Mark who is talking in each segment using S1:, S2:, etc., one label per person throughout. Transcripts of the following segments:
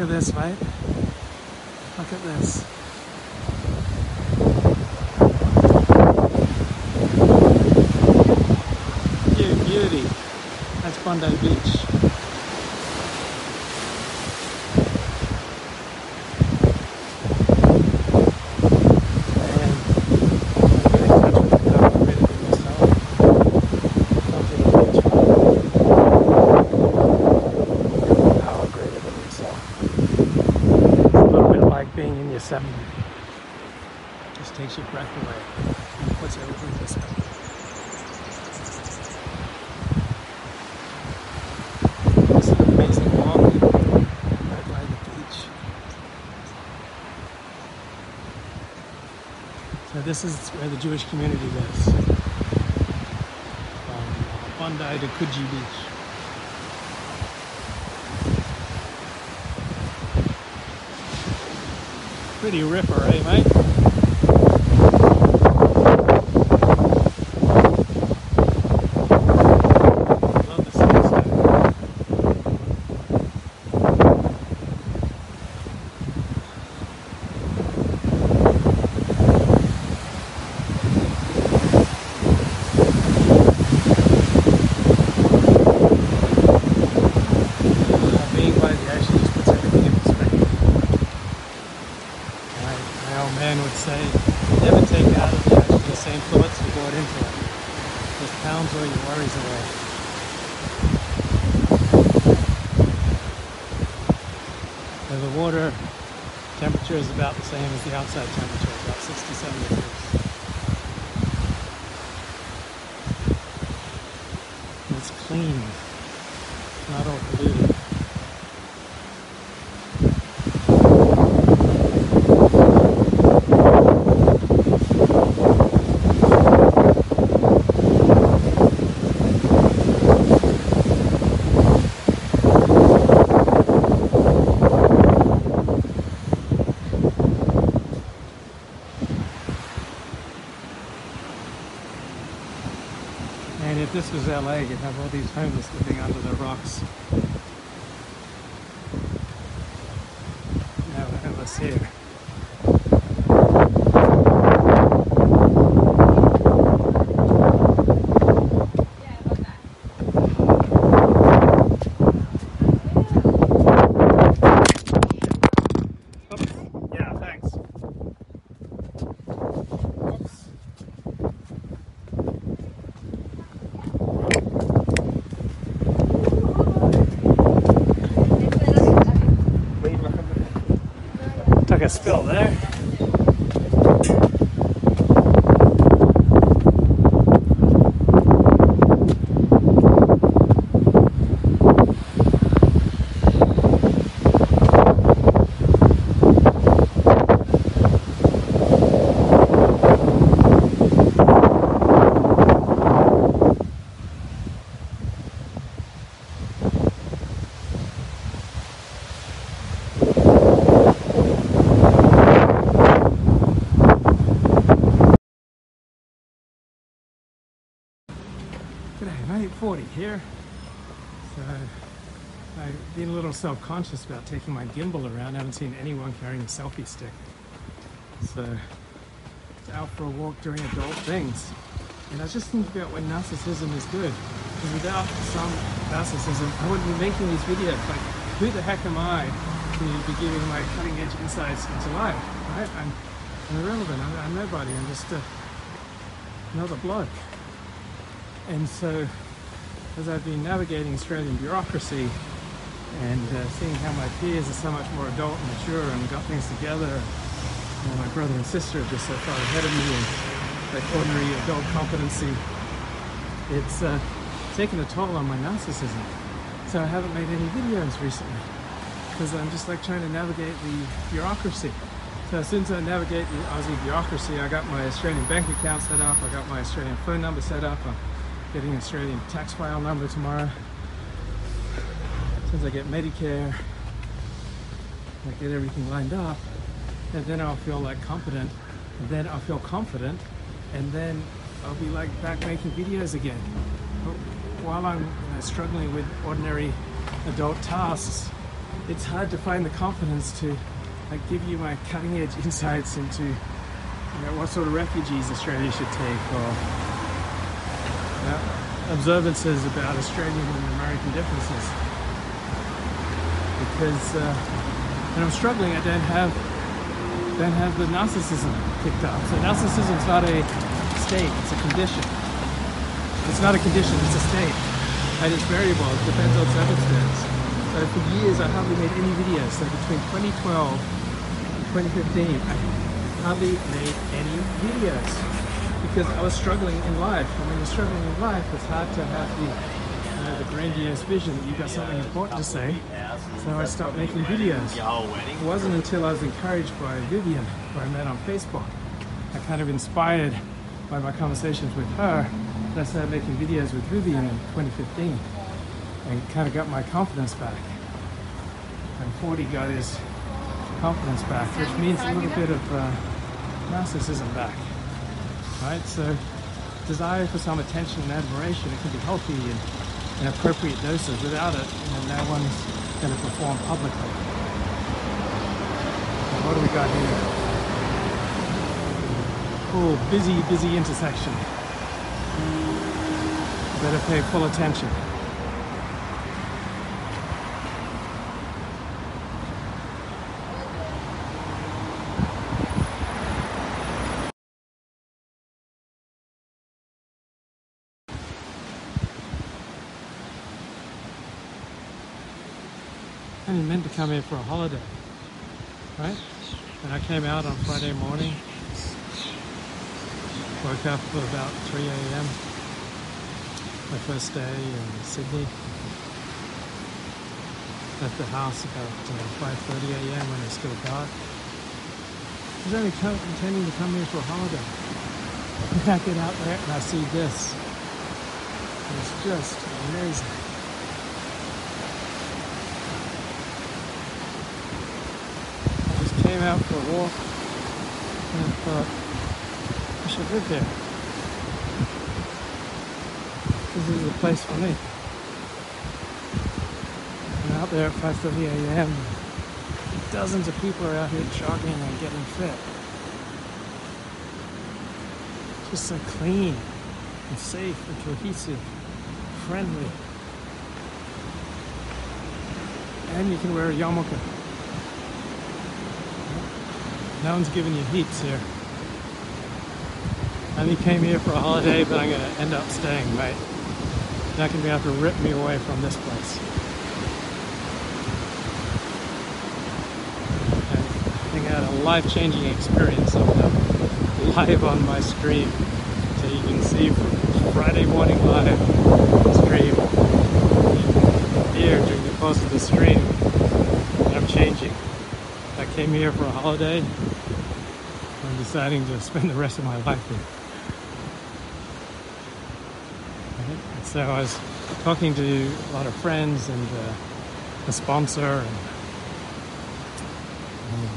S1: Look at this, mate. Look at this. You beauty. That's Bondi Beach. being in Yosemite. Just takes your breath away and puts everything in perspective. This is an amazing walk right by the beach. So this is where the Jewish community lives. From Bondi to Coogee Beach. Pretty ripper, eh, mate? say never take out of the ocean the same thoughts you brought into it. Just pounds all your worries away. So the water temperature is about the same as the outside temperature, about 67 degrees. it's clean, not all polluted. And if this was LA, you'd have all these homeless living under the rocks. Now homeless here. Spill there. G'day mate, 40 here. So I've been a little self-conscious about taking my gimbal around. I haven't seen anyone carrying a selfie stick. So out for a walk during adult things. And I was just thinking about when narcissism is good. Because without some narcissism, I wouldn't be making these videos. Like, who the heck am I to be giving my cutting edge insights into life, right? I'm, I'm irrelevant. I'm, I'm nobody. I'm just a, another bloke. And so, as I've been navigating Australian bureaucracy and uh, seeing how my peers are so much more adult and mature and got things together, and my brother and sister are just so far ahead of me in like ordinary adult competency, it's uh, taken a toll on my narcissism. So I haven't made any videos recently because I'm just like trying to navigate the bureaucracy. So as I navigate the Aussie bureaucracy, I got my Australian bank account set up, I got my Australian phone number set up, I'm getting an Australian tax file number tomorrow. Since I get Medicare, I get everything lined up, and then I'll feel like competent, and then I'll feel confident, and then I'll be like back making videos again. But while I'm uh, struggling with ordinary adult tasks, it's hard to find the confidence to like give you my cutting edge insights into you know, what sort of refugees Australia should take or observances about Australian and American differences. Because uh, when I'm struggling, I don't have don't have the narcissism kicked up. So narcissism is not a state; it's a condition. It's not a condition; it's a state, and it's variable. It depends on circumstance. So for years, I hardly made any videos. So between 2012 and 2015, I hardly made any videos because I was struggling in life. And when you're struggling in life, it's hard to have the, you know, the grandiose vision that you've got something important to say. So I stopped making videos. It wasn't until I was encouraged by Vivian, who I met on Facebook, I kind of inspired by my conversations with her, that I started making videos with Vivian in 2015 and kind of got my confidence back. And 40 got his confidence back, which means a little bit of uh, narcissism back, right? So desire for some attention and admiration, it can be healthy in, in appropriate doses. Without it, you know, no one's going to perform publicly. Now, what do we got here? Cool, busy, busy intersection. Better pay full attention. only meant to come here for a holiday, right? And I came out on Friday morning, woke up at about 3 a.m. My first day in Sydney. Left the house about uh, 5.30 a.m. when it's still dark. I was only intending to come here for a holiday. I get out there and I see this. It's just amazing. came out for a walk and I thought, I should live here. This is the place for me. I'm out there at 5.30 a.m. Dozens of people are out here jogging and getting fit. Just so clean and safe and cohesive, friendly. And you can wear a yarmulke. No one's giving you heaps here. I only came here for a holiday, but I'm to end up staying, right? Not to be able to rip me away from this place. I think I had a life-changing experience of them live on my stream. So you can see from Friday morning live stream here during the course of the stream. I'm changing. I came here for a holiday deciding to spend the rest of my life here. So I was talking to a lot of friends and uh, a sponsor and, and,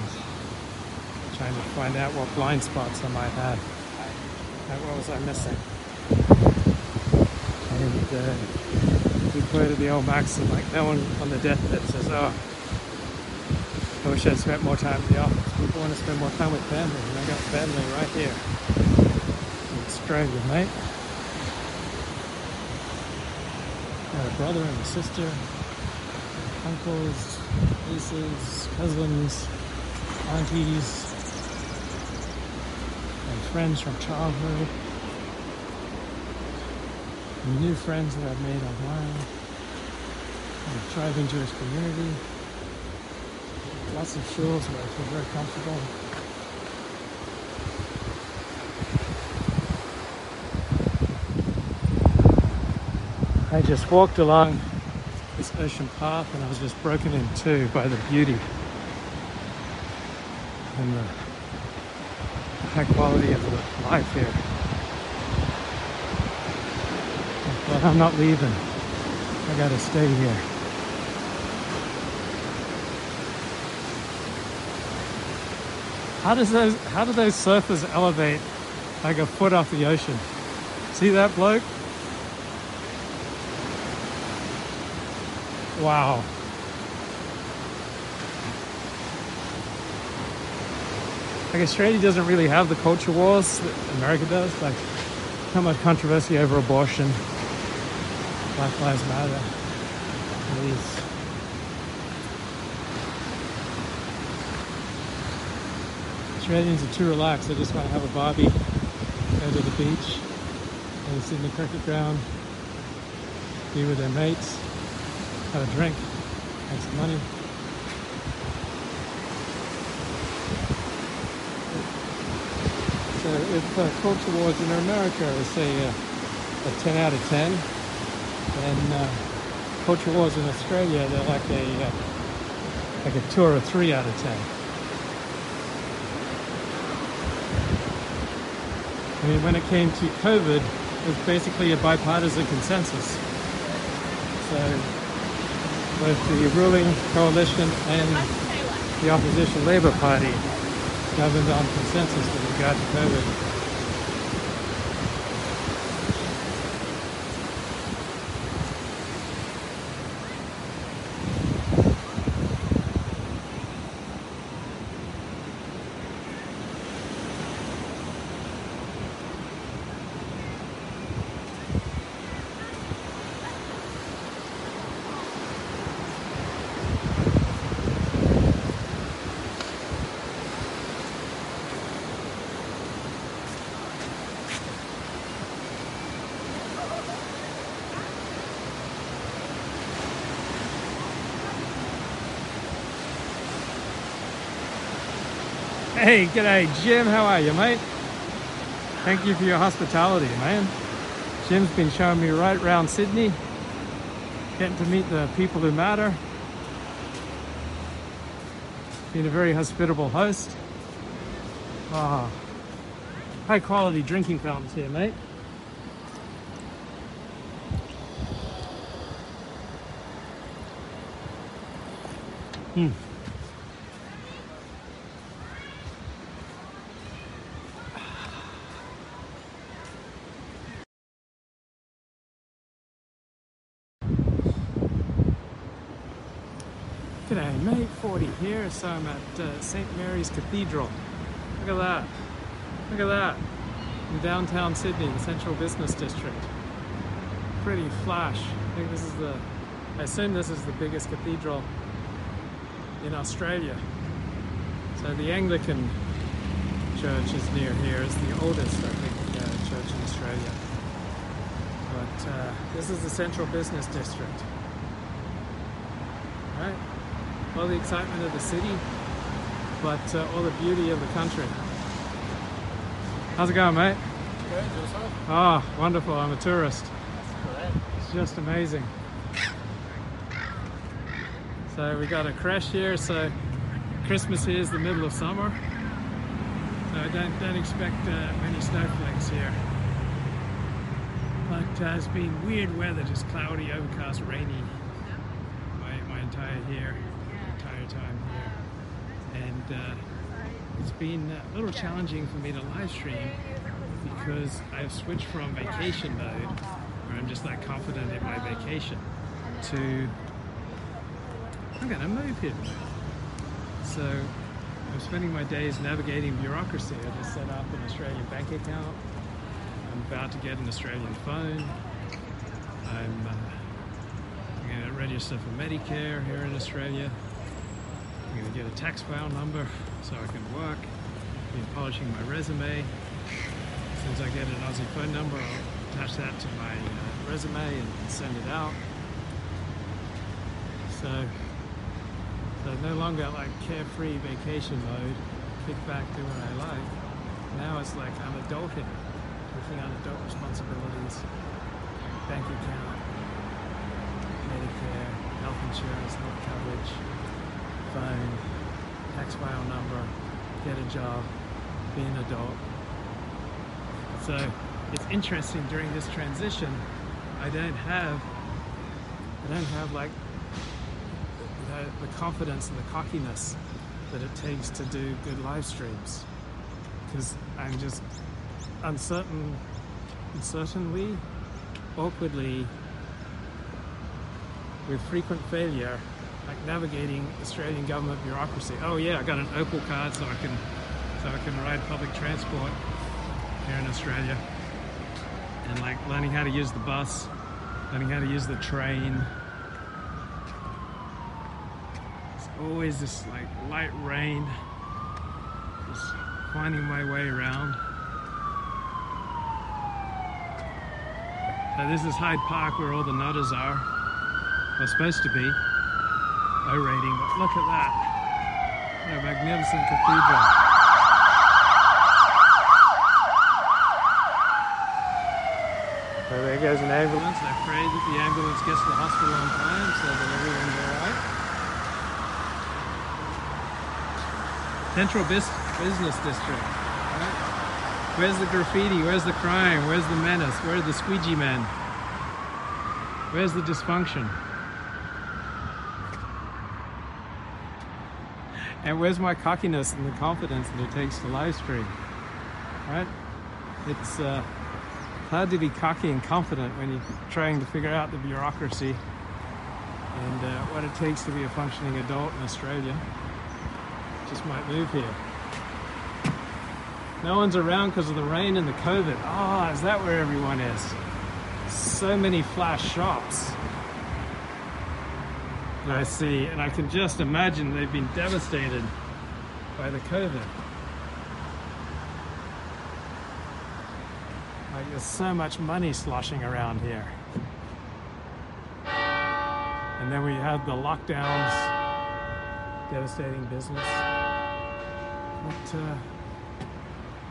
S1: trying to find out what blind spots I might have. What was I missing? And uh, we quoted the old maxim like no one on the deathbed says, oh, I wish I'd spent more time at the office. People want to spend more time with family, and I got family right here in Australia, mate. Got a brother and a sister, uncles, nieces, cousins, aunties, and friends from childhood, new friends that I've made online, a thriving Jewish community lots of shores where very comfortable. I just walked along this ocean path and I was just broken in two by the beauty and the high quality of the life here. But I'm not leaving. I gotta stay here. How does those how do those surfers elevate like a foot off the ocean? See that bloke? Wow. Like Australia doesn't really have the culture wars that America does. Like so much controversy over abortion, Black Lives Matter, Please. Australians are too relaxed. They just want to have a barbie, go to the beach, go to Sydney Cricket Ground, be with their mates, have a drink, make some money. So if uh, culture wars in America is say uh, a 10 out of 10, then uh, culture wars in Australia they're like a uh, like a two or a three out of 10. I mean, when it came to COVID, it was basically a bipartisan consensus. So both the ruling coalition and the opposition Labour Party governed on consensus with regard to COVID. Hey, g'day Jim, how are you mate? Thank you for your hospitality man. Jim's been showing me right around Sydney, getting to meet the people who matter. Been a very hospitable host. Ah, high quality drinking fountains here mate. Hmm. G'day mate, 40 here, so I'm at uh, St Mary's Cathedral. Look at that, look at that, in downtown Sydney, the central business district. Pretty flash. I think this is the, I assume this is the biggest cathedral in Australia. So the Anglican church is near here, it's the oldest, I think, uh, church in Australia. But uh, this is the central business district. Right? All the excitement of the city, but uh, all the beauty of the country. How's it going, mate?
S2: Good, yourself?
S1: Oh, wonderful. I'm a tourist. It's just amazing. So we got a crash here. So Christmas here is the middle of summer. So don't, don't expect uh, many snowflakes here. But uh, it's been weird weather, just cloudy, overcast, rainy my, my entire year entire time here. And uh, it's been a little challenging for me to live stream because I've switched from vacation mode, where I'm just that confident in my vacation, to I'm gonna move here. So I'm spending my days navigating bureaucracy. I just set up an Australian bank account. I'm about to get an Australian phone. I'm, uh, I'm to register for Medicare here in Australia. To get a tax file number so I can work. Been polishing my resume. As I get an Aussie phone number, I'll attach that to my uh, resume and send it out. So, so no longer like carefree vacation mode, kick back, do what I like. Now it's like I'm adulting, taking on adult responsibilities, bank account, Medicare, health insurance, health coverage, phone, tax file number, get a job, be an adult. So it's interesting during this transition, I don't have, I don't have like the, confidence and the cockiness that it takes to do good live streams because I'm just uncertain, uncertainly, awkwardly, with frequent failure like navigating Australian government bureaucracy. Oh yeah, I got an Opal card so I can so I can ride public transport here in Australia. And like learning how to use the bus, learning how to use the train. It's always this like light rain, just finding my way around. So this is Hyde Park where all the nutters are. They're supposed to be. O-rating, but look at that. What a magnificent cathedral. So there goes an ambulance. I pray that the ambulance gets to the hospital on time so that everyone's alright. Central Bis- Business District. Right? Where's the graffiti? Where's the crime? Where's the menace? Where's the squeegee men? Where's the dysfunction? And where's my cockiness and the confidence that it takes to live stream? Right? It's uh, hard to be cocky and confident when you're trying to figure out the bureaucracy and uh, what it takes to be a functioning adult in Australia. Just might move here. No one's around because of the rain and the COVID. Ah, is that where everyone is? So many flash shops I see, and I can just imagine they've been devastated by the COVID. Like there's so much money sloshing around here. And then we had the lockdowns, devastating business. But uh,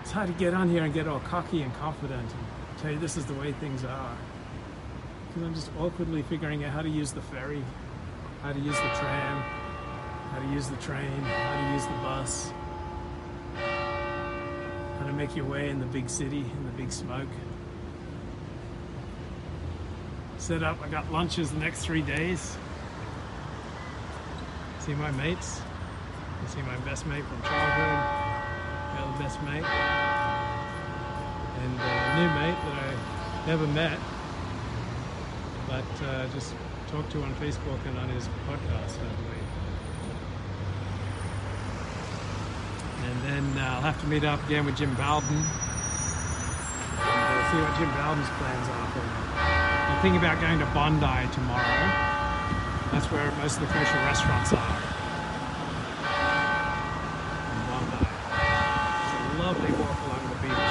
S1: it's hard to get on here and get all cocky and confident and tell you this is the way things are. Because I'm just awkwardly figuring out how to use the ferry, how to use the tram, how to use the train, how to use the bus, how to make your way in the big city, in the big smoke. Set up, I got lunches the next three days. See my mates. I see my best mate from childhood, my other best mate, and a new mate that I never met, but uh, just talked to on Facebook and on his podcast, I believe. And then uh, I'll have to meet up again with Jim Bowden. And uh, see what Jim Bowden's plans are for me. I'm thinking about going to Bondi tomorrow. That's where most of the kosher restaurants are. In Bondi. It's a lovely walk along the beach.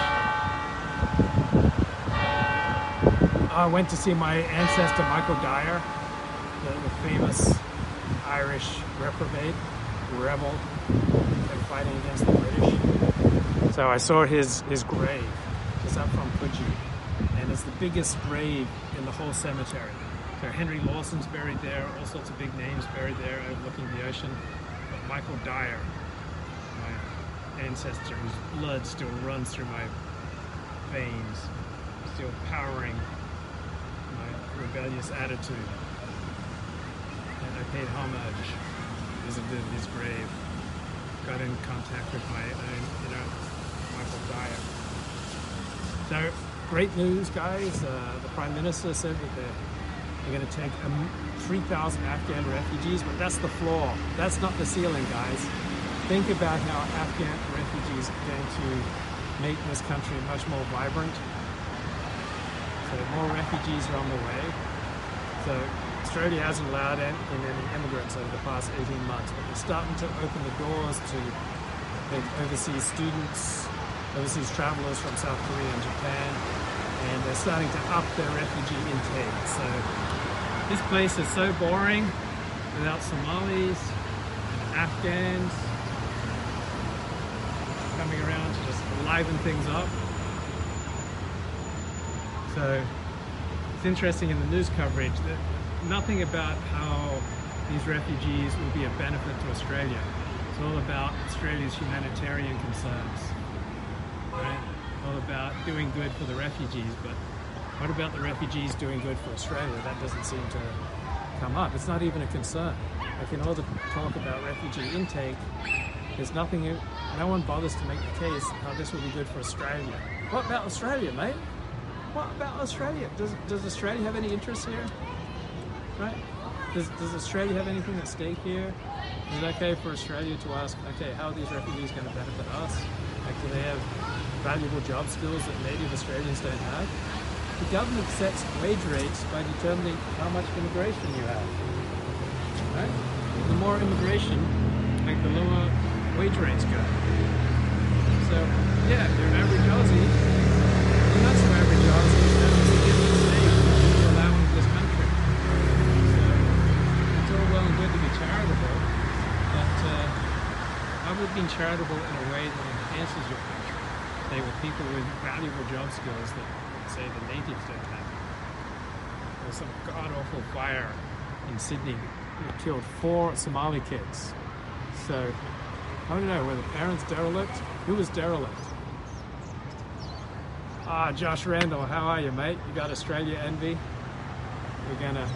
S1: I went to see my ancestor Michael Dwyer, the, famous Irish reprobate, rebel, and fighting against the British. So I saw his, his grave, just up from Coogee, and it's the biggest grave in the whole cemetery. So Henry Lawson's buried there, all sorts of big names buried there overlooking the ocean. But Michael Dwyer, my ancestor, whose blood still runs through my veins, still powering my rebellious attitude. Paid homage, visited his grave, got in contact with my own, you know, Michael Dwyer. So, great news, guys. Uh, the Prime Minister said that they're, they're going to take um, 3,000 Afghan refugees, but that's the floor. That's not the ceiling, guys. Think about how Afghan refugees are going to make this country much more vibrant. So more refugees are on the way. So Australia hasn't allowed in any immigrants over the past 18 months, but they're starting to open the doors to overseas students, overseas travelers from South Korea and Japan, and they're starting to up their refugee intake. So this place is so boring without Somalis and Afghans coming around to just liven things up. So it's interesting in the news coverage that nothing about how these refugees will be a benefit to Australia. It's all about Australia's humanitarian concerns. Right? All about doing good for the refugees, but what about the refugees doing good for Australia? That doesn't seem to come up. It's not even a concern. Like in all the talk about refugee intake, there's nothing, no one bothers to make the case how this will be good for Australia. What about Australia, mate? What about Australia? Does, does Australia have any interest here? Right? Does, does Australia have anything at stake here? Is it okay for Australia to ask, okay, how are these refugees going to benefit us? Like, do they have valuable job skills that native Australians don't have? The government sets wage rates by determining how much immigration you have. Right? The more immigration, like the lower wage rates go. So, yeah, if you're an average Aussie, you're not so average Aussie, how about being charitable in a way that enhances your country? Say, with people with valuable job skills that, say, the natives don't have. There was some god-awful fire in Sydney that killed four Somali kids. So, I don't know, were the parents derelict? Who was derelict? Ah, Josh Randall, how are you, mate? You got Australia envy? We're gonna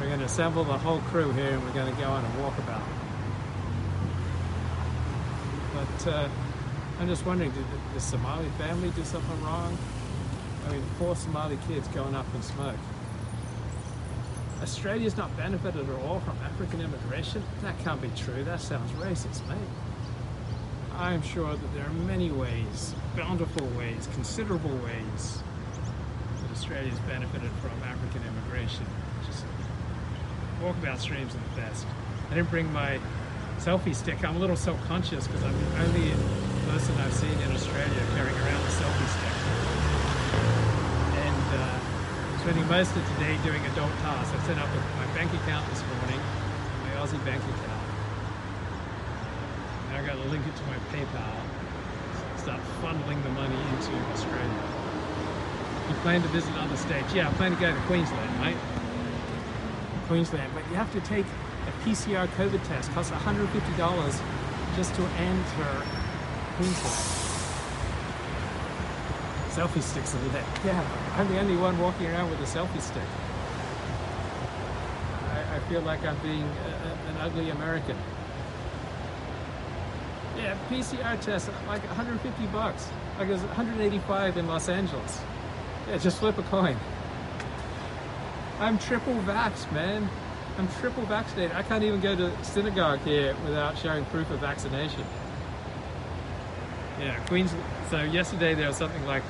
S1: we're gonna assemble the whole crew here and we're gonna go on a walkabout. But uh, I'm just wondering, did the, Somali family do something wrong? I mean, four Somali kids going up in smoke. Australia's not benefited at all from African immigration? That can't be true. That sounds racist, mate. I'm sure that there are many ways, bountiful ways, considerable ways that Australia's benefited from African immigration. Just walkabout streams are the best. I didn't bring my selfie stick. I'm a little self-conscious because I'm the only person I've seen in Australia carrying around a selfie stick. And uh, spending most of today doing adult tasks. I set up my bank account this morning, my Aussie bank account. Now I got to link it to my PayPal. So start funneling the money into Australia. You plan to visit other states? Yeah, I plan to go to Queensland, mate. Queensland, but you have to take PCR COVID test. Costs $150 just to enter Queensland. Selfie sticks of the day. Yeah, I'm the only one walking around with a selfie stick. I, I feel like I'm being a, a, an ugly American. Yeah, PCR test like 150 bucks. Like it was 185 in Los Angeles. Yeah, just flip a coin. I'm triple vaxxed, man. I'm triple vaccinated. I can't even go to synagogue here without showing proof of vaccination. Yeah, Queens. So yesterday there was something like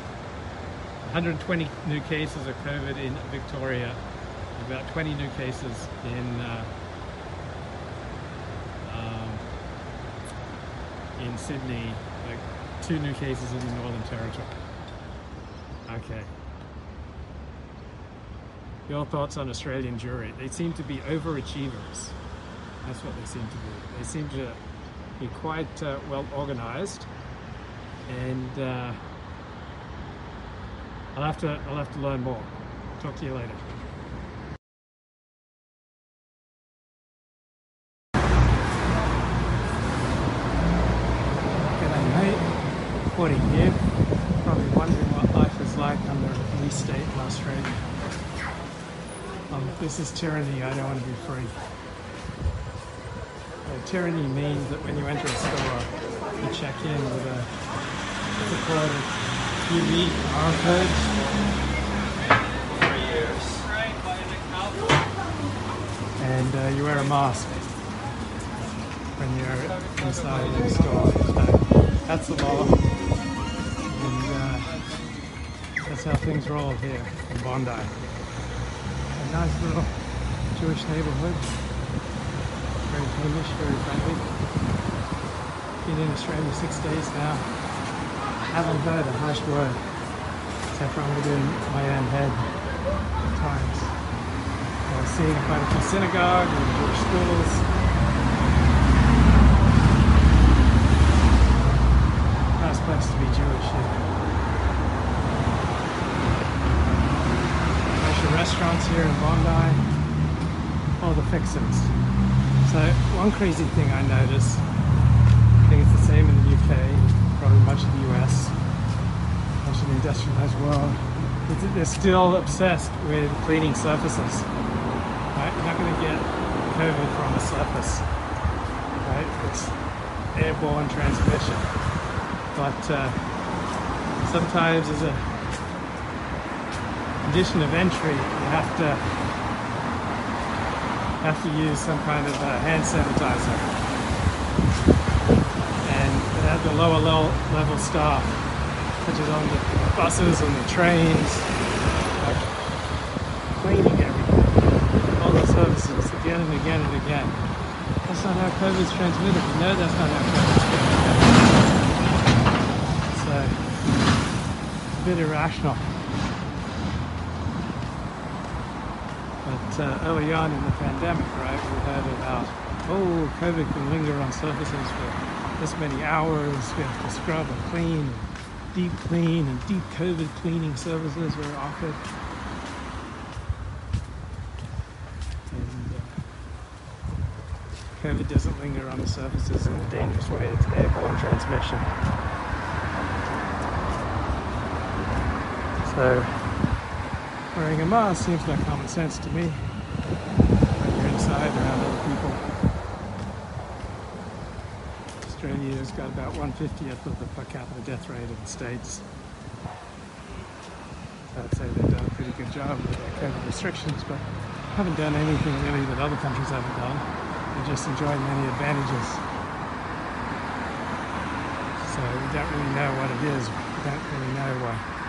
S1: 120 new cases of COVID in Victoria, about 20 new cases in uh, um, in Sydney, like two new cases in the Northern Territory. Okay. Your thoughts on Australian Jewry? They seem to be overachievers. That's what they seem to be. They seem to be quite uh, well organized, and uh, I'll have to I'll have to learn more. Talk to you later. G'day mate, Woody here. Probably wondering what life is like under a new state in Australia. Um, this is tyranny, I don't want to be free. Uh, tyranny means that when you enter a store, you check in with a, what's it called, a QR code. And uh, you wear a mask when you're inside the store. So that's the law. And uh, that's how things roll here in Bondi. Nice little Jewish neighborhood. Very heimish, very friendly. Been in Australia six days now. Haven't heard a harsh word, except from within my own head at times. Seen quite a few synagogues and Jewish schools. Nice place to be Jewish. Yeah. Kosher restaurants here in Bondi. All the fixins. So one crazy thing I noticed, I think it's the same in the UK, probably much of the US, much of the industrialized world, is that they're still obsessed with cleaning surfaces. Right? You're not going to get COVID from a surface. Right? It's airborne transmission. But uh, sometimes as a condition of entry, you have to have to use some kind of uh, hand sanitizer. and have the lower level, level staff, such as on the buses and the trains, like cleaning everything, all the services again and again and again. That's not how COVID is transmitted. We know that's not how COVID is transmitted. So it's a bit irrational. But uh, early on in the pandemic, right, we heard about, oh, COVID can linger on surfaces for this many hours. We have to scrub and clean, and deep clean, and deep COVID cleaning services were offered. And uh, COVID doesn't linger on the surfaces in a dangerous way. It's airborne transmission. So wearing a mask seems like common sense to me around other people. Australia's got about 150th of the per capita death rate of the States. I'd say they've done a pretty good job with their COVID restrictions, but haven't done anything really that other countries haven't done. They're just enjoying many advantages. So we don't really know what it is. We don't really know why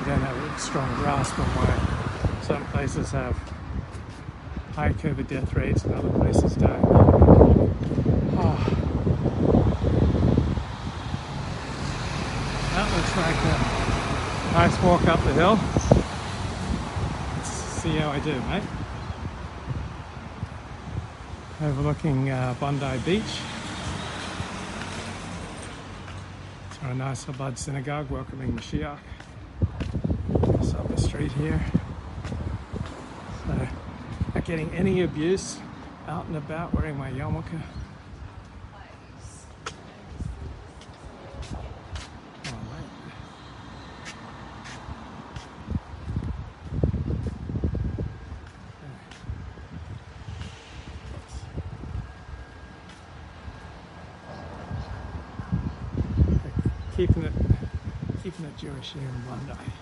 S1: we don't have a strong grasp on why some places have high COVID death rates and other places don't. Oh. That looks like a nice walk up the hill. Let's see how I do, mate. Overlooking uh, Bondi Beach. It's our nice Chabad synagogue welcoming Mashiach Just up the street here. So, getting any abuse out and about wearing my yarmulke. Keeping it, keeping it Jewish here in Bondi.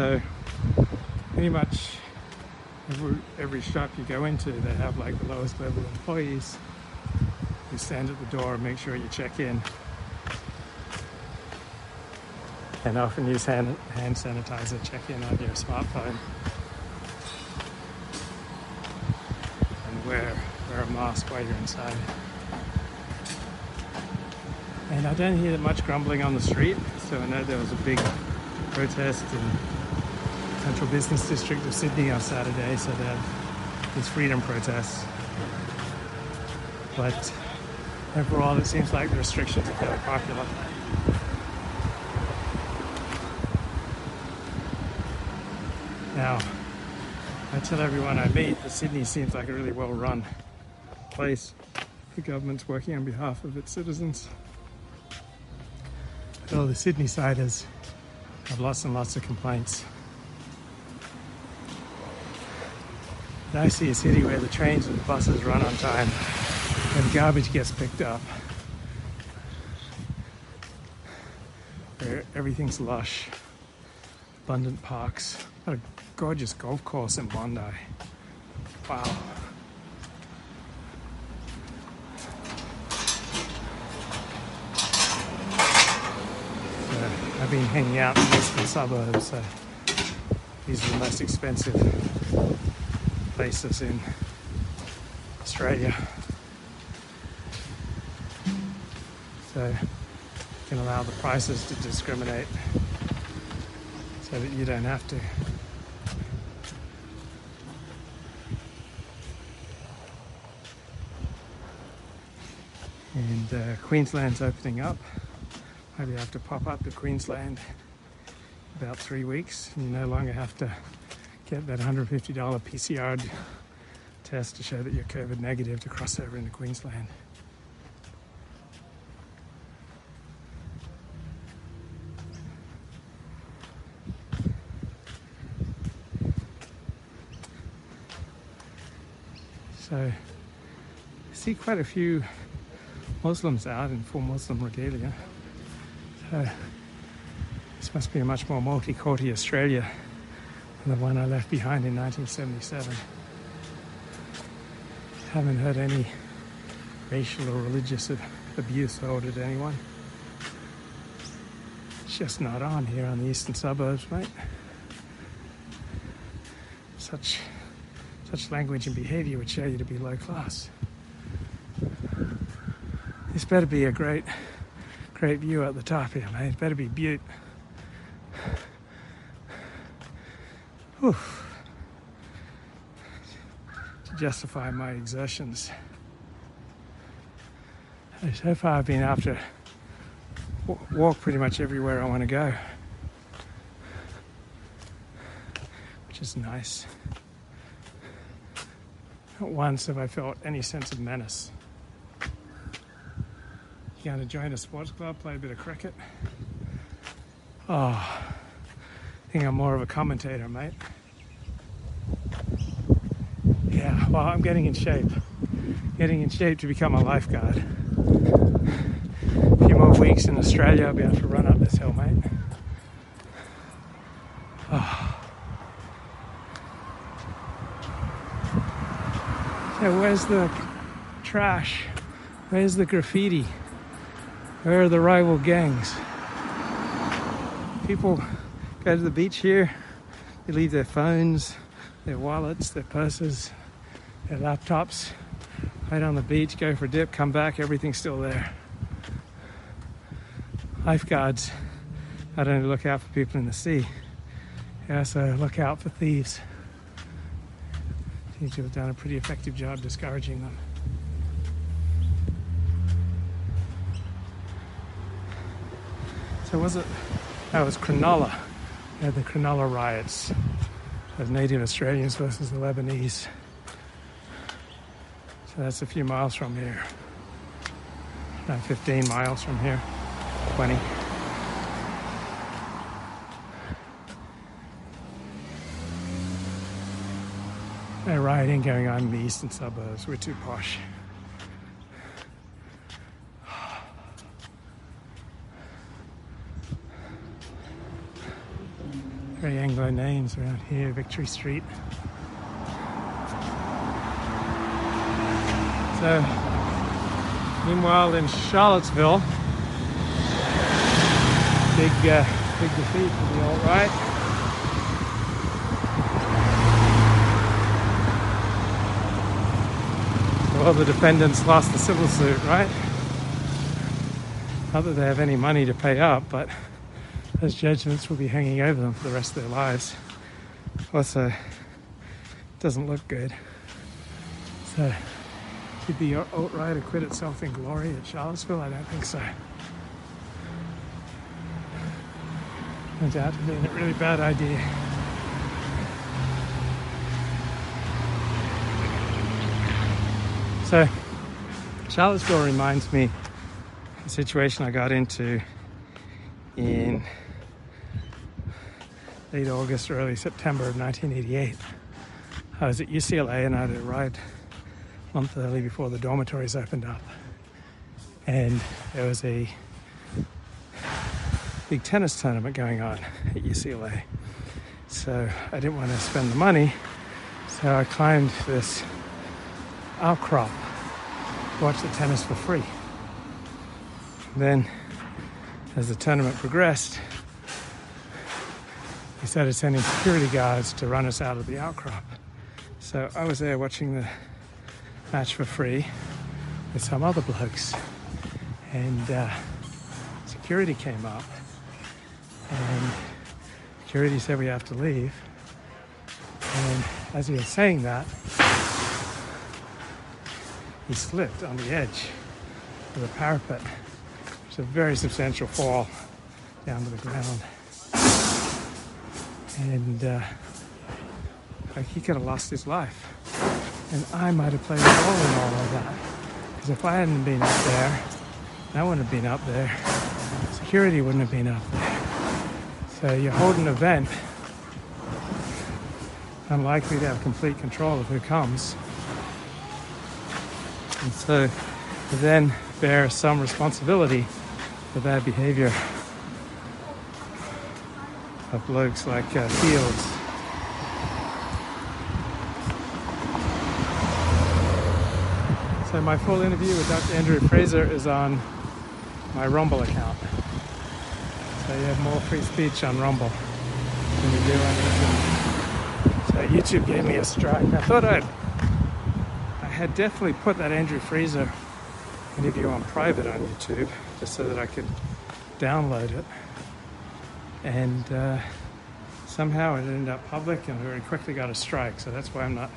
S1: So pretty much every, every shop you go into, they have like the lowest level employees who stand at the door and make sure you check in. And often use hand, hand sanitizer, check in on your smartphone. And wear, wear a mask while you're inside. And I don't hear much grumbling on the street, so I know there was a big protest central business district of Sydney on Saturday, so they had these freedom protests. But overall, it seems like the restrictions are fairly popular. Now, I tell everyone I meet that Sydney seems like a really well run place. The government's working on behalf of its citizens. Though the Sydney side has have lots and lots of complaints. I see a city where the trains and the buses run on time and the garbage gets picked up. Where everything's lush, abundant parks. What a gorgeous golf course in Bondi. Wow. Uh, I've been hanging out in the eastern suburbs, so these are the most expensive places in Australia. So you can allow the prices to discriminate so that you don't have to. And uh, Queensland's opening up. Maybe I have to pop up to Queensland about three weeks. You no longer have to get that $150 PCR test to show that you're COVID negative to cross over into Queensland. So, I see quite a few Muslims out in full Muslim regalia. So this must be a much more multi-county Australia the one I left behind in 1977. Haven't heard any racial or religious abuse ordered anyone. It's just not on here on the eastern suburbs, mate. Such such language and behaviour would show you to be low class. This better be a great great view at the top here, mate. It better be beaut. Whew. To justify my exertions. So far, I've been able to walk pretty much everywhere I want to go, which is nice. Not once have I felt any sense of menace. Going to join a sports club, play a bit of cricket? Oh, I think I'm more of a commentator, mate. Yeah, well, I'm getting in shape. Getting in shape to become a lifeguard A few more weeks in Australia, I'll be able to run up this hill, mate. Ah. Oh. So, where's the trash? Where's the graffiti? Where are the rival gangs? People go to the beach here, they leave their phones, their wallets, their purses, their laptops right on the beach, go for a dip, come back, everything's still there lifeguards not only look out for people in the sea, they also look out for thieves. Seems to have done a pretty effective job discouraging them. So was it? That was Cronulla. They had the Cronulla riots of native Australians versus the Lebanese. So that's a few miles from here. About 15 miles from here. 20. No rioting going on in the eastern suburbs. We're too posh. Very Anglo names around here, Victory Street. So, meanwhile in Charlottesville, big, uh, big defeat for the alt-right. Well, the defendants lost the civil suit, right? Not that they have any money to pay up, but those judgments will be hanging over them for the rest of their lives. Also, it doesn't look good. So, did the alt-right acquit itself in glory at Charlottesville? I don't think so. Be a really bad idea. So, Charlottesville reminds me of a situation I got into in late August, early September of 1988. I was at UCLA and I had arrived a month early before the dormitories opened up. And there was a big tennis tournament going on at UCLA. So I didn't want to spend the money, so I climbed this outcrop to watch the tennis for free. Then, as the tournament progressed, he of sending security guards to run us out of the outcrop. So I was there watching the match for free with some other blokes, and uh, security came up and security said we have to leave. And as he was saying that, he slipped on the edge of the parapet. It was a very substantial fall down to the ground. And uh, like he could have lost his life. And I might have played a role in all of that. Because if I hadn't been up there, I wouldn't have been up there. Security wouldn't have been up there. So you hold an event, unlikely to have complete control of who comes. And so then bear some responsibility for bad behavior of blokes like uh, Fields. So my full interview with Dr. Andrew Fraser is on my Rumble account. So you have more free speech on Rumble than you do on YouTube. So YouTube gave me a strike. I thought I'd, I had definitely put that Andrew Fraser interview on private on YouTube just so that I could download it. And uh, somehow it ended up public and very quickly got a strike. So that's why I'm not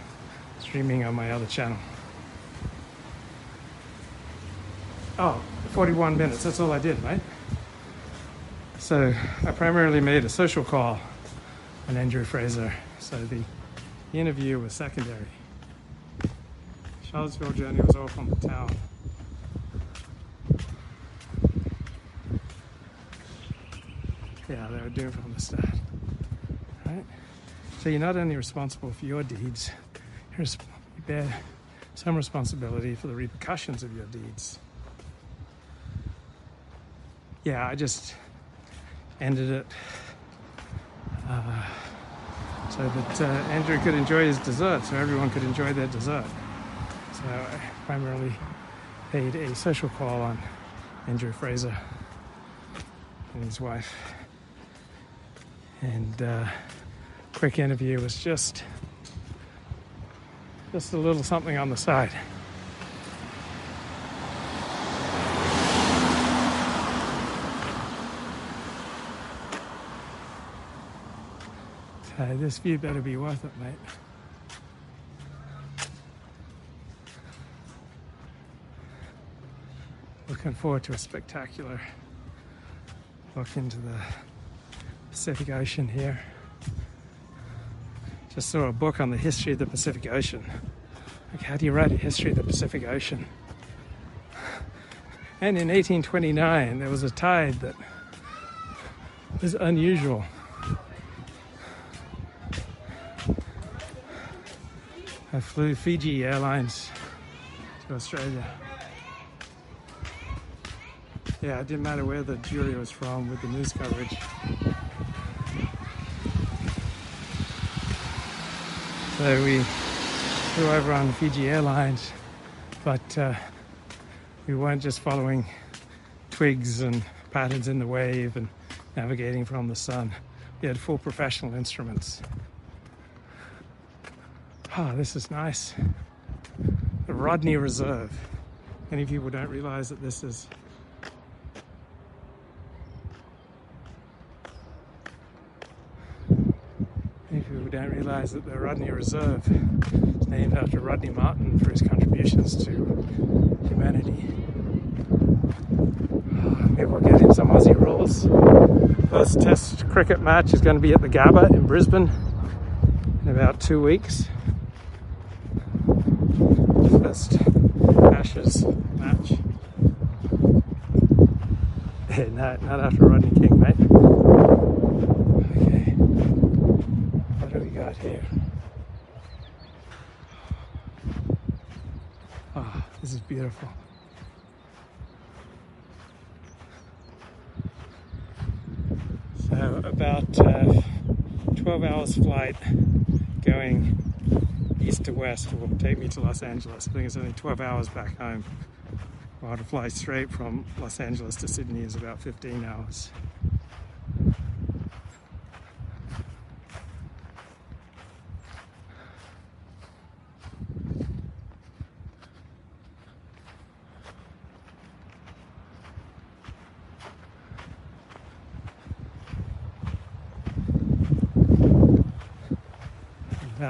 S1: streaming on my other channel. Oh, 41 minutes. That's all I did, right? So I primarily made a social call on Andrew Fraser. So the, interview was secondary. Charlottesville journey was all from the town. They from the start. Right? So you're not only responsible for your deeds, you bear some responsibility for the repercussions of your deeds yeah, I just ended it uh, so that uh, Andrew could enjoy his dessert, so everyone could enjoy their dessert. So I primarily paid a social call on Andrew Fraser and his wife. And uh, quick interview was just just a little something on the side. Uh, this view better be worth it, mate. Looking forward to a spectacular look into the Pacific Ocean here. Just saw a book on the history of the Pacific Ocean. Like, how do you write a history of the Pacific Ocean? And in 1829, there was a tide that was unusual. I flew Fiji Airlines to Australia. Yeah, it didn't matter where the jury was from with the news coverage. So we flew over on Fiji Airlines, but uh, we weren't just following twigs and patterns in the wave and navigating from the sun. We had full professional instruments. Ah, oh, this is nice. The Rodney Reserve. Many people don't realize that this is Many people don't realize that the Rodney Reserve is named after Rodney Martin for his contributions to humanity. Maybe we'll get in some Aussie rules. First test cricket match is going to be at the Gabba in Brisbane in about two weeks first Ashes match. not, not after Rodney King, mate. Okay. We here? Oh, this is beautiful. So about uh, 12 hours flight going east to west will take me to Los Angeles. I think it's only 12 hours back home. While to fly straight from Los Angeles to Sydney is about 15 hours.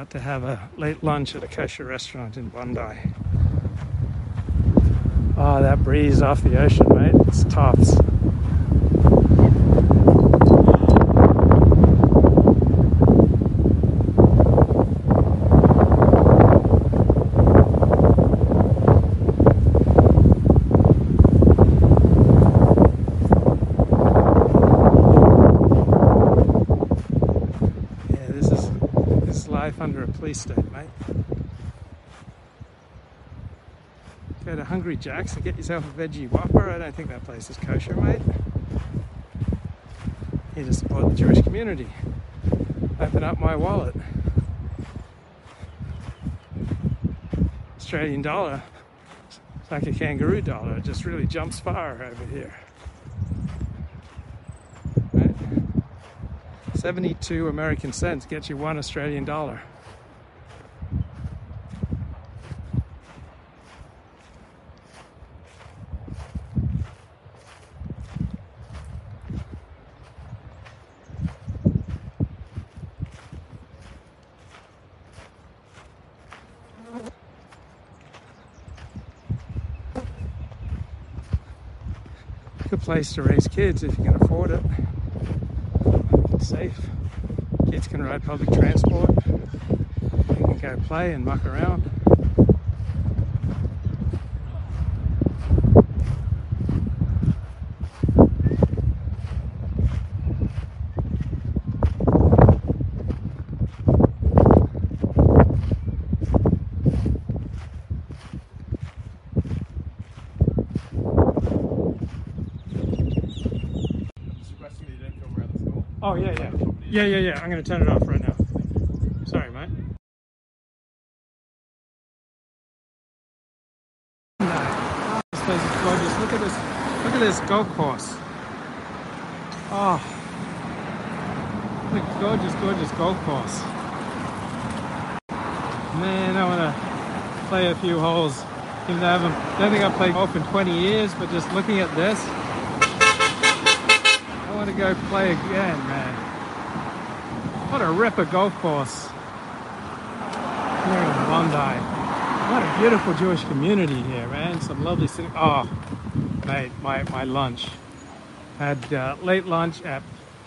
S1: About to have a late lunch at a kosher restaurant in Bondi. Ah, oh, that breeze off the ocean, mate. It's tops. Mate. Go to Hungry Jack's and get yourself a veggie whopper. I don't think that place is kosher, mate. here to support the Jewish community. Open up my wallet. Australian dollar. It's like a kangaroo dollar. It just really jumps far over here. Right? 72 American cents gets you one Australian dollar. Good place to raise kids if you can afford it. It's safe. Kids can ride public transport. They can go play and muck around.
S2: Requesting that you don't film around the school.
S1: Oh yeah, yeah, yeah. I'm gonna turn it off right now. Sorry, mate. This place is gorgeous. Look at this. Look at this golf course. Oh, what gorgeous, gorgeous golf course. Man, I want to play a few holes. Even though I haven't, don't think I've played golf in 20 years, but just looking at this, I want to go play again, man. What a ripper golf course here in Bondi. What a beautiful Jewish community here, man. Some lovely city. Oh, mate, my, my lunch. Had uh, late lunch at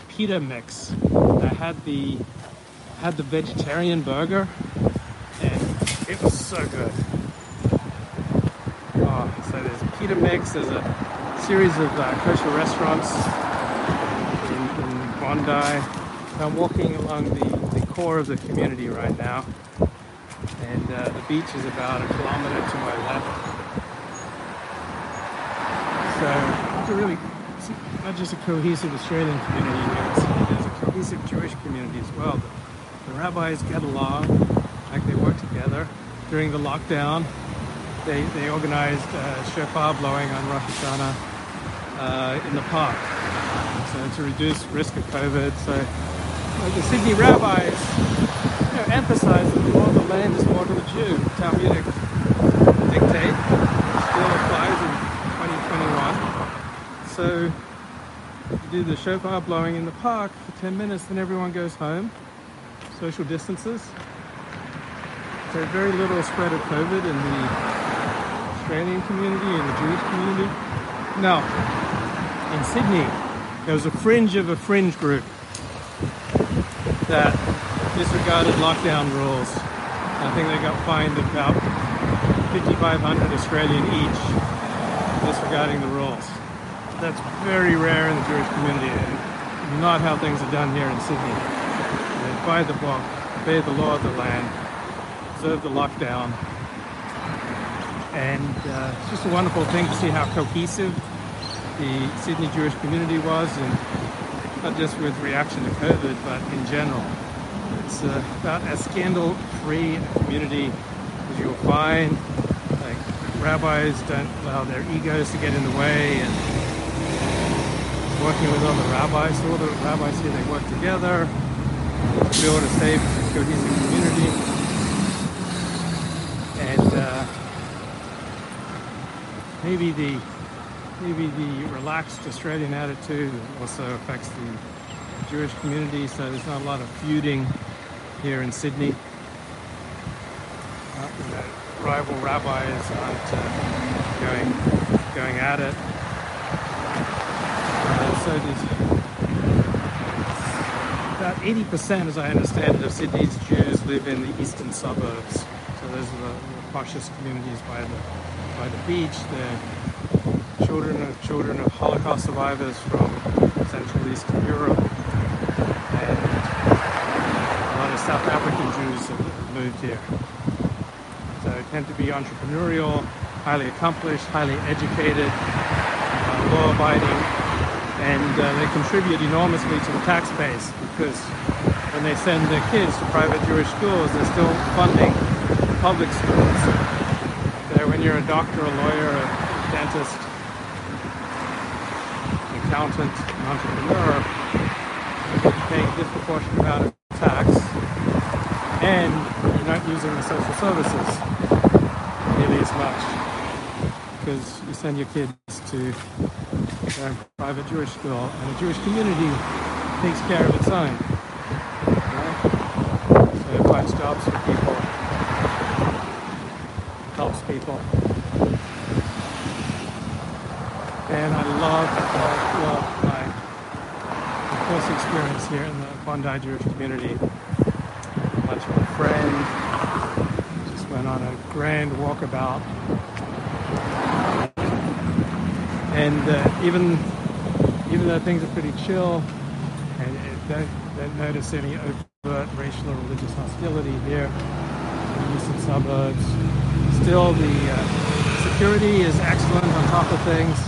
S1: Pita Mix. I had the had the vegetarian burger, and it was so good. Oh, so there's Pita Mix. There's a series of uh, kosher restaurants in, in Bondi. I'm walking along the, the core of the community right now, and uh, the beach is about a kilometer to my left. So it's a really it's not just a cohesive Australian community here, it's, there's a cohesive Jewish community as well. The, the rabbis get along, like they work together. During the lockdown, they, they organized uh, shofar blowing on Rosh Hashanah uh, in the park. So to reduce risk of COVID. So the Sydney rabbis you know, emphasize that the law of the land is more to the Jew. Talmudic dictate still applies in 2021. So you do the shofar blowing in the park for 10 minutes, then everyone goes home. Social distances. So very little spread of COVID in the Australian community and the Jewish community. Now, In Sydney, there was a fringe of a fringe group that disregarded lockdown rules. I think they got fined about 5,500 Australian each disregarding the rules. That's very rare in the Jewish community and not how things are done here in Sydney. They by the book, obey the law of the land, observe the lockdown. And uh, it's just a wonderful thing to see how cohesive the Sydney Jewish community was, and not just with reaction to COVID, but in general. It's uh, about as scandal-free a community as you'll find. Like rabbis don't allow their egos to get in the way, and working with other rabbis, all the rabbis here they work together to build a safe, cohesive community. And uh, maybe the maybe the relaxed Australian attitude also affects the Jewish community, so there's not a lot of feuding here in Sydney. Uh, rival rabbis aren't uh, going going at it. Uh, so about 80%, as I understand it, of Sydney's Jews live in the eastern suburbs. So those are the, the poshest communities by the by the beach. They're children of children of Holocaust survivors from Central Eastern Europe, and a lot of South African Jews have moved here. So they tend to be entrepreneurial, highly accomplished, highly educated, uh, law-abiding, and uh, they contribute enormously to the tax base because when they send their kids to private Jewish schools, they're still funding public schools. So when you're a doctor, a lawyer, a dentist, accountant, an entrepreneur, you're paying a disproportionate amount of tax, and you're not using the social services nearly as much because you send your kids to a private Jewish school, and the Jewish community takes care of its own. Right? So it finds jobs for people, helps people. And I love, love, love my, my first experience here in the Bondi Jewish community. A friend, just went on a grand walkabout and uh, even even though things are pretty chill, and don't, don't notice any overt racial or religious hostility here in the suburbs. Still, the uh, security is excellent on top of things.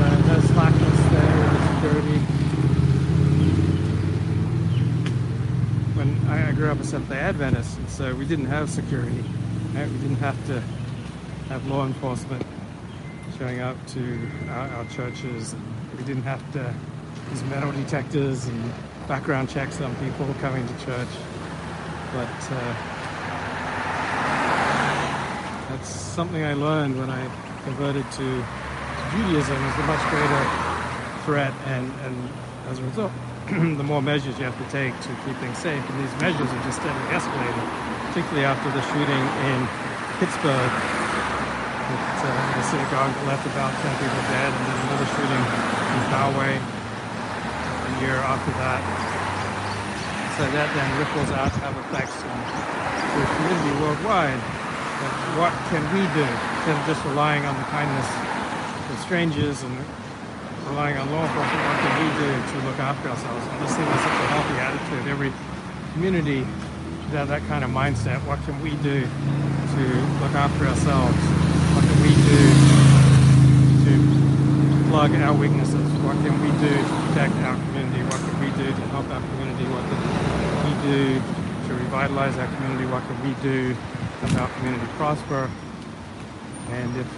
S1: Uh, no slackness there with the security. When I, I grew up a Seventh Day Adventist, and so we didn't have security. Right? We didn't have to have law enforcement showing up to our, our, churches. We didn't have to use metal detectors and background checks on people coming to church. But uh, that's something I learned when I converted to, to Judaism is a much greater threat, and, and as a result, the more measures you have to take to keep things safe. And these measures are just steadily escalating, particularly after the shooting in Pittsburgh at uh, the synagogue left about 10 people dead, and then another shooting in Poway a year after that. So that then ripples out to have effects on the community worldwide. But what can we do instead of just relying on the kindness of strangers and relying on law enforcement? What can we do to look after ourselves? And this seems such a healthy attitude. Every community should have that kind of mindset. What can we do to look after ourselves? What can we do to plug our weaknesses? What can we do to protect our community? What can we do to help our community? What can we do to revitalize our community? What can we do to help our community prosper? And if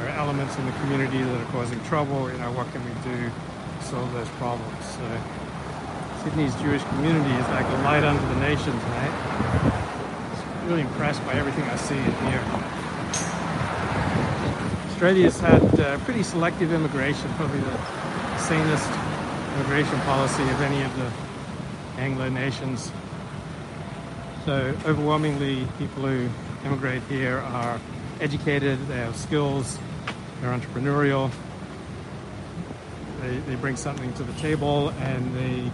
S1: there are elements in the community that are causing trouble, you know, what can we do to solve those problems? So Sydney's Jewish community is like a light unto the nations, right? really impressed by everything I see in here. Australia's had uh, pretty selective immigration, probably the sanest immigration policy of any of the Anglo nations. So overwhelmingly, people who immigrate here are educated, they have skills, they're entrepreneurial, they, they bring something to the table, and they,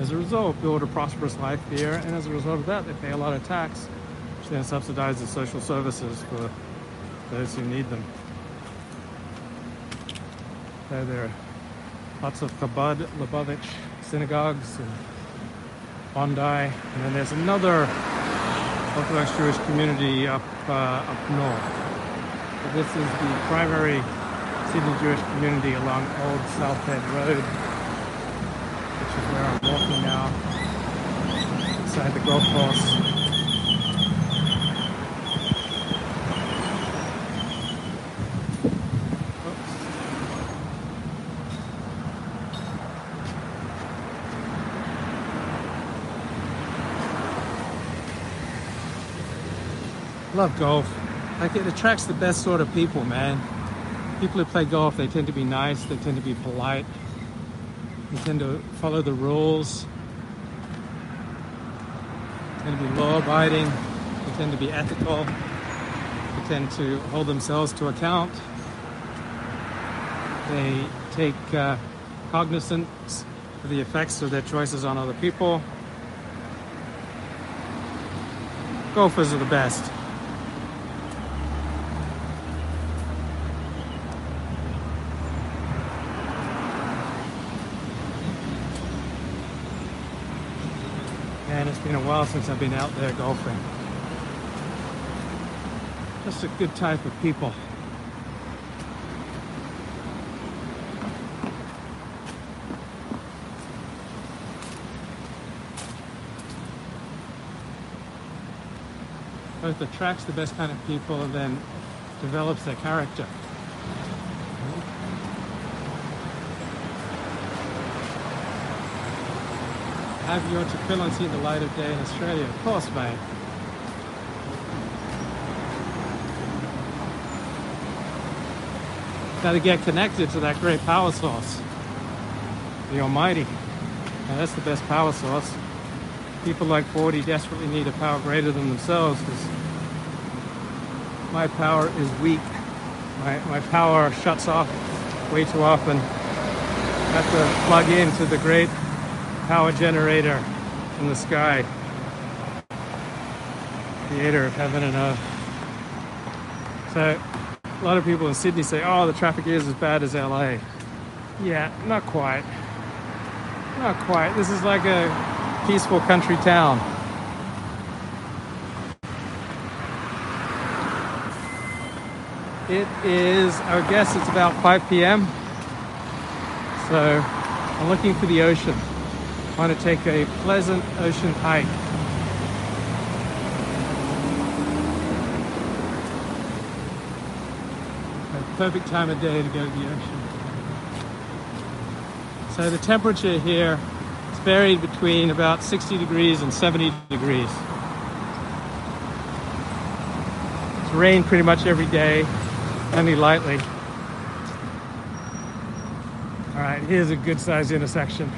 S1: as a result, build a prosperous life here. And as a result of that, they pay a lot of tax which then subsidizes social services for those who need them. So there are lots of Chabad, Lubavitch synagogues in Bondi, and then there's another Orthodox Jewish community up uh, up north. This is the primary Sydney Jewish community along Old South Head Road, which is where I'm walking now, inside the golf course. Love golf. Like it attracts the best sort of people, man. People who play golf, they tend to be nice, they tend to be polite, they tend to follow the rules, they tend to be law abiding, they tend to be ethical, they tend to hold themselves to account. They take uh, cognizance of the effects of their choices on other people. Golfers are the best. and it's been a while since I've been out there golfing. Just a good type of people. Both attracts the best kind of people and then develops their character. Have your tefillin seen the light of day in Australia? Of course, mate. Got to get connected to that great power source, the Almighty. And that's the best power source. People like 40 desperately need a power greater than themselves because my power is weak. My, my power shuts off way too often. I have to plug into the great power generator in the sky, creator of heaven and earth. So a lot of people in Sydney say, oh, the traffic is as bad as LA. Yeah, not quite. Not quite. This is like a peaceful country town. It is, I guess it's about 5 p.m. So I'm looking for the ocean. Want to take a pleasant ocean hike. A perfect time of day to go to the ocean. So the temperature here is varied between about 60 degrees and 70 degrees. It's rained pretty much every day, only lightly. All right, here's a good sized intersection.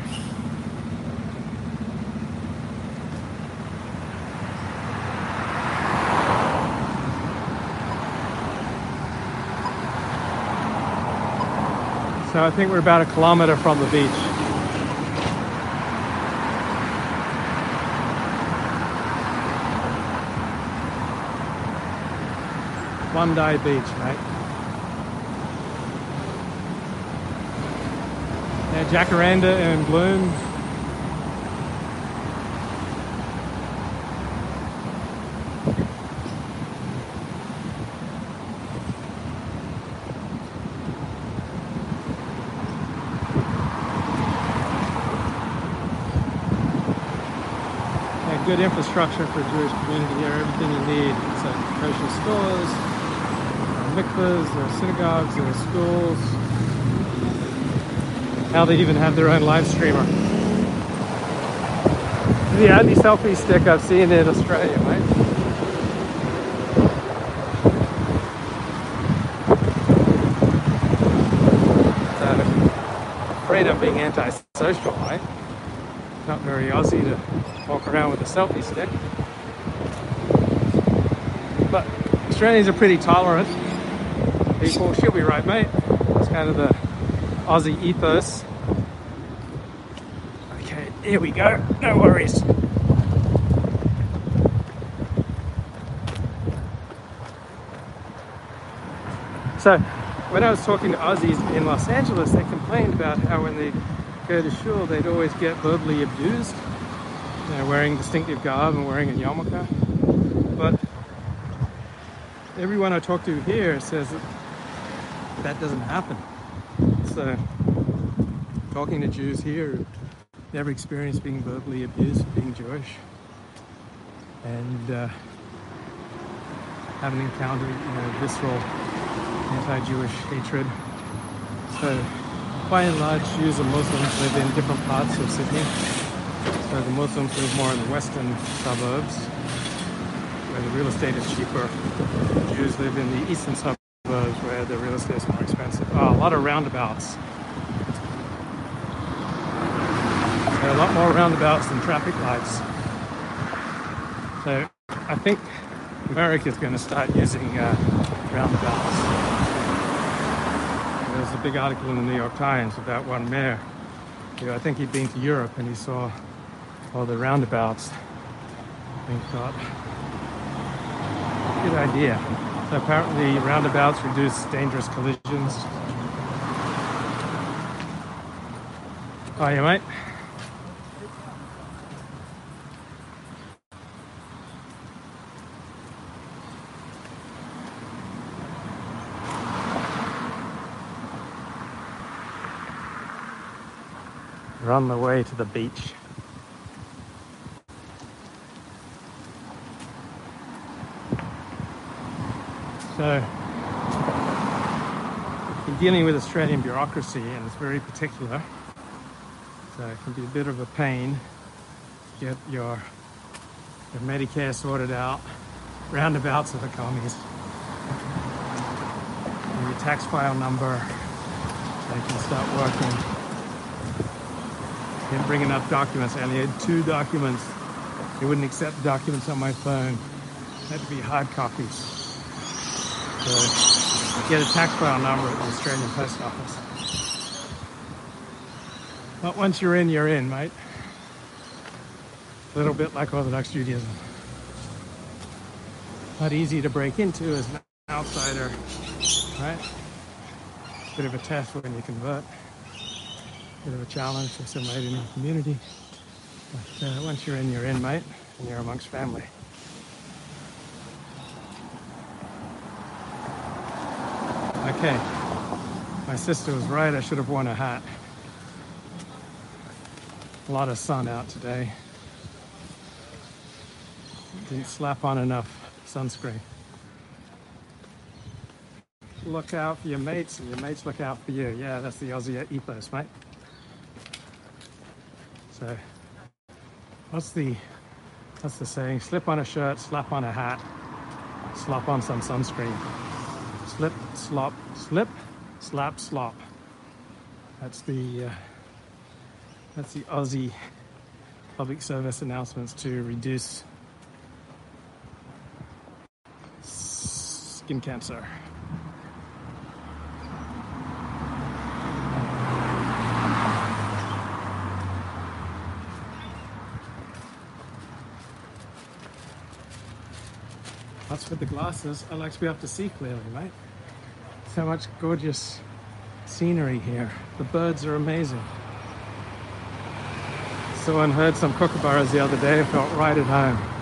S1: So I think we're about a kilometer from the beach. Bondi Beach, right? Yeah, jacaranda in bloom. Infrastructure for Jewish community here. Everything you need. It's like kosher stores, uh, mikvahs, there are synagogues, there are schools. Now they even have their own live streamer. The only selfie stick I've seen in Australia, mate. So, afraid I'm being antisocial, right? Not very Aussie to walk around with a selfie stick. But Australians are pretty tolerant. People, she'll be right, mate. It's kind of the Aussie ethos. Okay, here we go. No worries. So, when I was talking to Aussies in Los Angeles, they complained about how when they go to shul, they'd always get verbally abused. You know, wearing distinctive garb and wearing a yarmulke. But everyone I talk to here says that that doesn't happen. So, talking to Jews here who never experienced being verbally abused for being Jewish and uh, haven't encountered you know, visceral anti-Jewish hatred. So, by and large, Jews and Muslims live in different parts of Sydney. So the Muslims live more in the western suburbs, where the real estate is cheaper. The Jews live in the eastern suburbs, where the real estate is more expensive. Oh, a lot of roundabouts. There are a lot more roundabouts than traffic lights. So I think America is going to start using uh, roundabouts. There's a big article in the New York Times about one mayor. I think he'd been to Europe and he saw all the roundabouts. And thought, good idea. So apparently roundabouts reduce dangerous collisions. Oh, yeah, mate. We're on the way to the beach. So, you're dealing with Australian bureaucracy and it's very particular. So, it can be a bit of a pain to get your, your Medicare sorted out, roundabouts of the commies, and your tax file number, they can start working. Didn't bring enough documents. I only had two documents. They wouldn't accept documents on my phone. Had to be hard copies. So get a tax file number at the Australian Post Office. But once you're in, you're in, mate. A little bit like Orthodox Judaism. Not easy to break into as an outsider, right? Bit of a test when you convert. Bit of a challenge to somebody in the community. But uh, once you're in, you're in, mate, and you're amongst family. Okay. My sister was right. I should have worn a hat. A lot of sun out today. Didn't slap on enough sunscreen. Look out for your mates, and your mates look out for you. Yeah, that's the Aussie ethos, mate. So, what's the what's the saying? Slip on a shirt, slap on a hat, slap on some sunscreen. Slip, slop, slip, slap, slop. That's the uh, that's the Aussie public service announcements to reduce skin cancer. That's with the glasses. I like to be able to see clearly, mate. So much gorgeous scenery here. The birds are amazing. So I heard some kookaburras the other day. Felt right at home.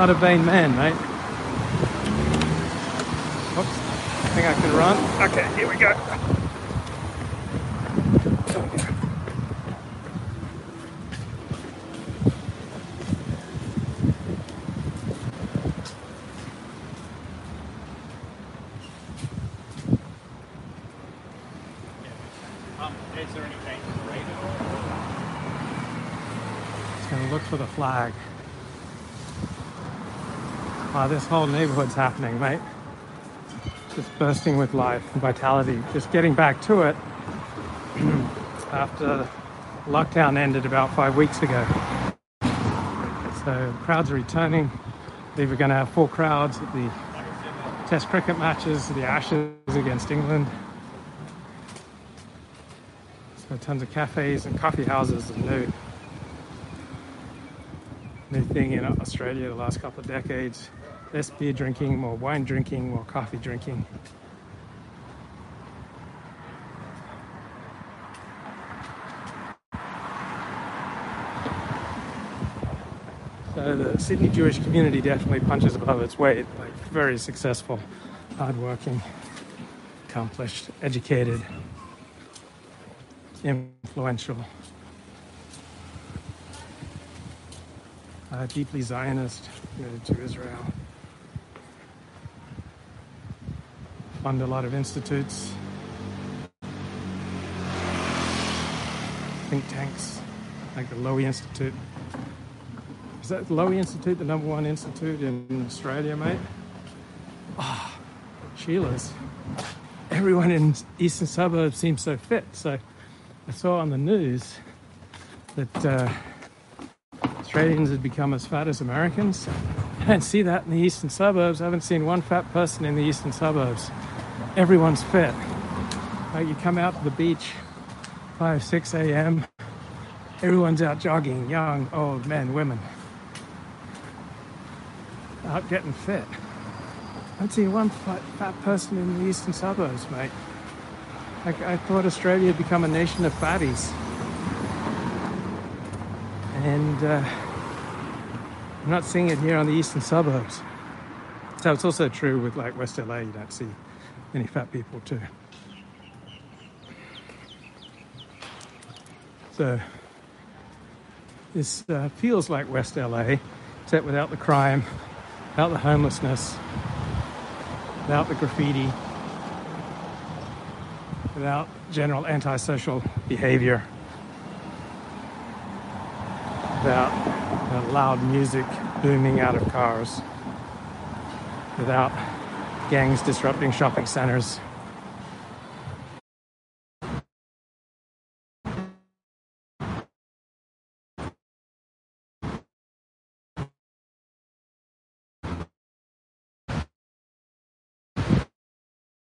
S1: Not a vain man, mate. Oops. I think I can run. Okay, here we go.
S2: Um, is there any change in the at all?
S1: Just gonna look for the flag. Wow, this whole neighborhood's happening, mate. Just bursting with life and vitality. Just getting back to it after lockdown ended about five weeks ago. So crowds are returning. Were going to have full crowds at the Test cricket matches, the Ashes against England. So tons of cafes and coffee houses are new. New thing in Australia the last couple of decades. Less beer drinking, more wine drinking, more coffee drinking. So the Sydney Jewish community definitely punches above its weight. Like very successful, hardworking, accomplished, educated, influential, uh, deeply Zionist, committed to Israel. Fund a lot of institutes, think tanks, like the Lowy Institute. Is that the Lowy Institute the number one institute in Australia, mate? Ah, Sheila's. Everyone in eastern suburbs seems so fit. So I saw on the news that uh, Australians had become as fat as Americans. I don't see that in the eastern suburbs. I haven't seen one fat person in the eastern suburbs. Everyone's fit. Like you come out to the beach, 5, 6 a.m., everyone's out jogging, young, old, men, women. Out getting fit. I don't see one fat, fat person in the eastern suburbs, mate. I thought Australia had become a nation of fatties. And uh, I'm not seeing it here on the eastern suburbs. So it's also true with like West LA, you don't see many fat people too. So this uh, feels like West LA, except without the crime, without the homelessness, without the graffiti, without general antisocial behavior, without uh, loud music booming out of cars, without gangs disrupting shopping centers